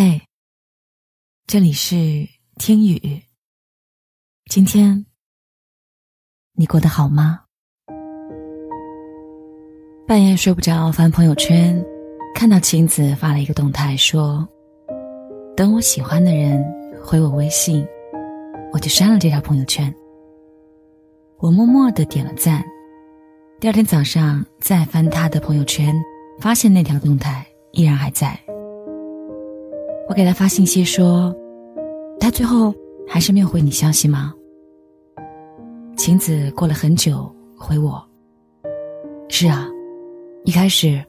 嘿，这里是听雨。今天你过得好吗？半夜睡不着，翻朋友圈，看到晴子发了一个动态，说：“等我喜欢的人回我微信，我就删了这条朋友圈。”我默默的点了赞。第二天早上再翻他的朋友圈，发现那条动态依然还在。我给他发信息说：“他最后还是没有回你消息吗？”晴子过了很久回我：“是啊，一开始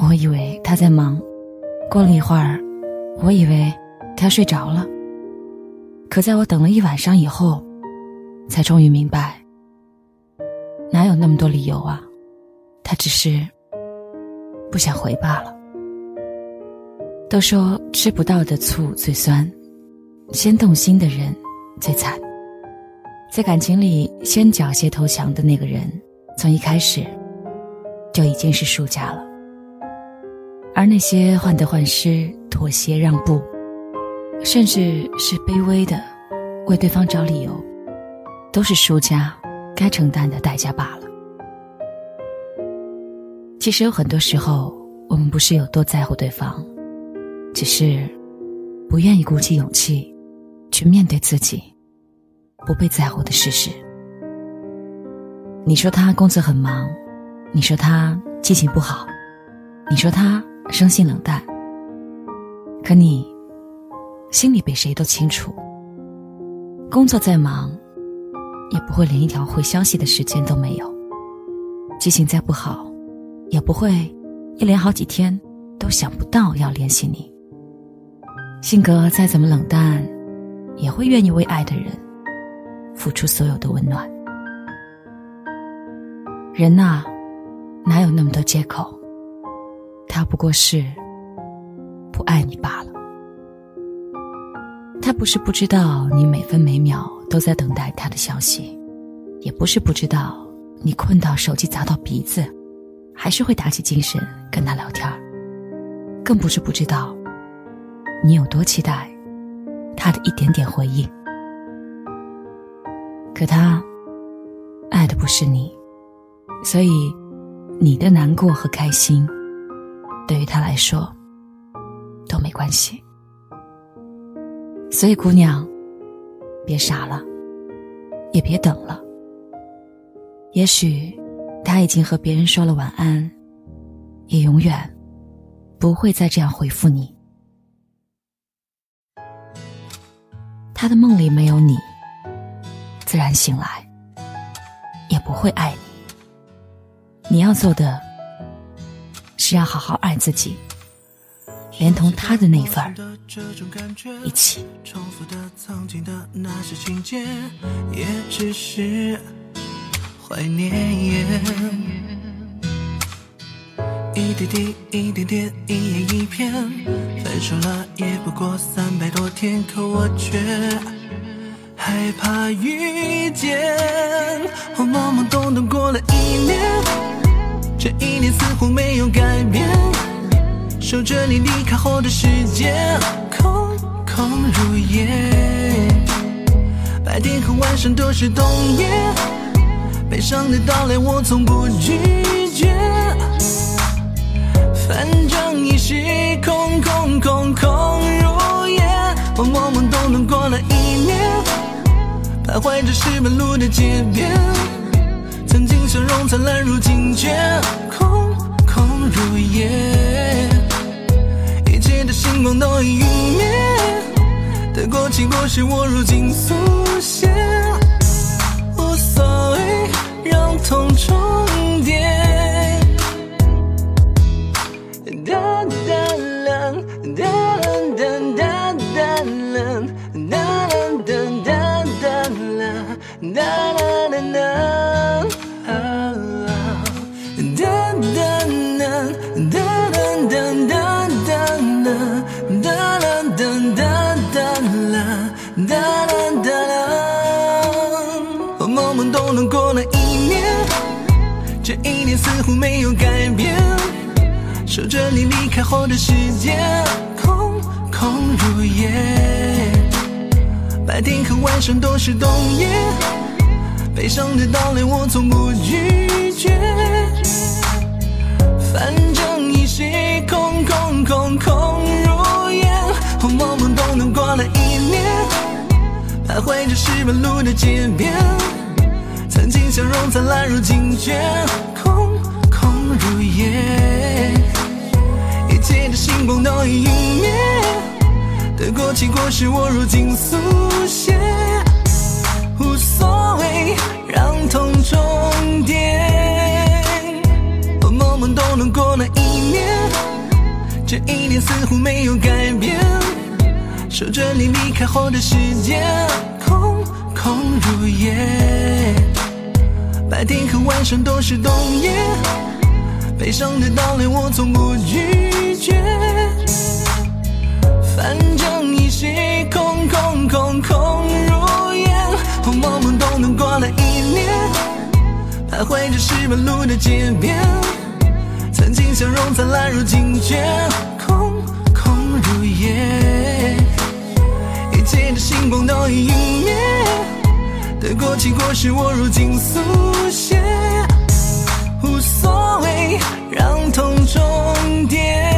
我以为他在忙，过了一会儿，我以为他睡着了。可在我等了一晚上以后，才终于明白，哪有那么多理由啊？他只是不想回罢了。”都说吃不到的醋最酸，先动心的人最惨。在感情里先缴械投降的那个人，从一开始就已经是输家了。而那些患得患失、妥协让步，甚至是卑微的为对方找理由，都是输家该承担的代价罢了。其实有很多时候，我们不是有多在乎对方。只是不愿意鼓起勇气去面对自己不被在乎的事实。你说他工作很忙，你说他记性不好，你说他生性冷淡。可你心里比谁都清楚，工作再忙，也不会连一条回消息的时间都没有；记性再不好，也不会一连好几天都想不到要联系你。性格再怎么冷淡，也会愿意为爱的人付出所有的温暖。人呐，哪有那么多借口？他不过是不爱你罢了。他不是不知道你每分每秒都在等待他的消息，也不是不知道你困到手机砸到鼻子，还是会打起精神跟他聊天更不是不知道。你有多期待他的一点点回应？可他爱的不是你，所以你的难过和开心，对于他来说都没关系。所以，姑娘，别傻了，也别等了。也许他已经和别人说了晚安，也永远不会再这样回复你。他的梦里没有你，自然醒来也不会爱你。你要做的，是要好好爱自己，连同他的那份儿一起。一滴滴，一点点，一页一篇。分手了也不过三百多天，可我却害怕遇见。我懵懵懂懂过了一年，这一年似乎没有改变。守着你离开后的世界，空空如也。白天和晚上都是冬夜，悲伤的到来我从不拒绝。反正已是空空空空如也，我懵懵懂懂过了一年，徘徊着石板路的街边，曾经笑容灿烂，如今却空空如也，一切的星光都已陨灭，得过且过是我如今速写，无所谓，让痛重似乎没有改变，守着你离开后的世界，空空如也。白天和晚上都是冬夜，悲伤的到来我从不拒绝。反正一切空空空空如也，我懵懵懂懂过了一年，徘徊着石板路的街边，曾经笑容灿烂，如今却空空如也。一切的星光都已陨灭，得过且过是我如今速写，无所谓让痛重叠。梦梦都能过了一年，这一年似乎没有改变，守着你离开后的世界，空空如也。白天和晚上都是冬夜，悲伤的到来我从不拒绝。反正一切空空空空如也，我懵懵懂懂过了一年，徘徊着石板路的街边。曾经笑容灿烂，如今却空空如也。一切的星光都已陨灭，得过且过是我如今速写无所谓让痛重叠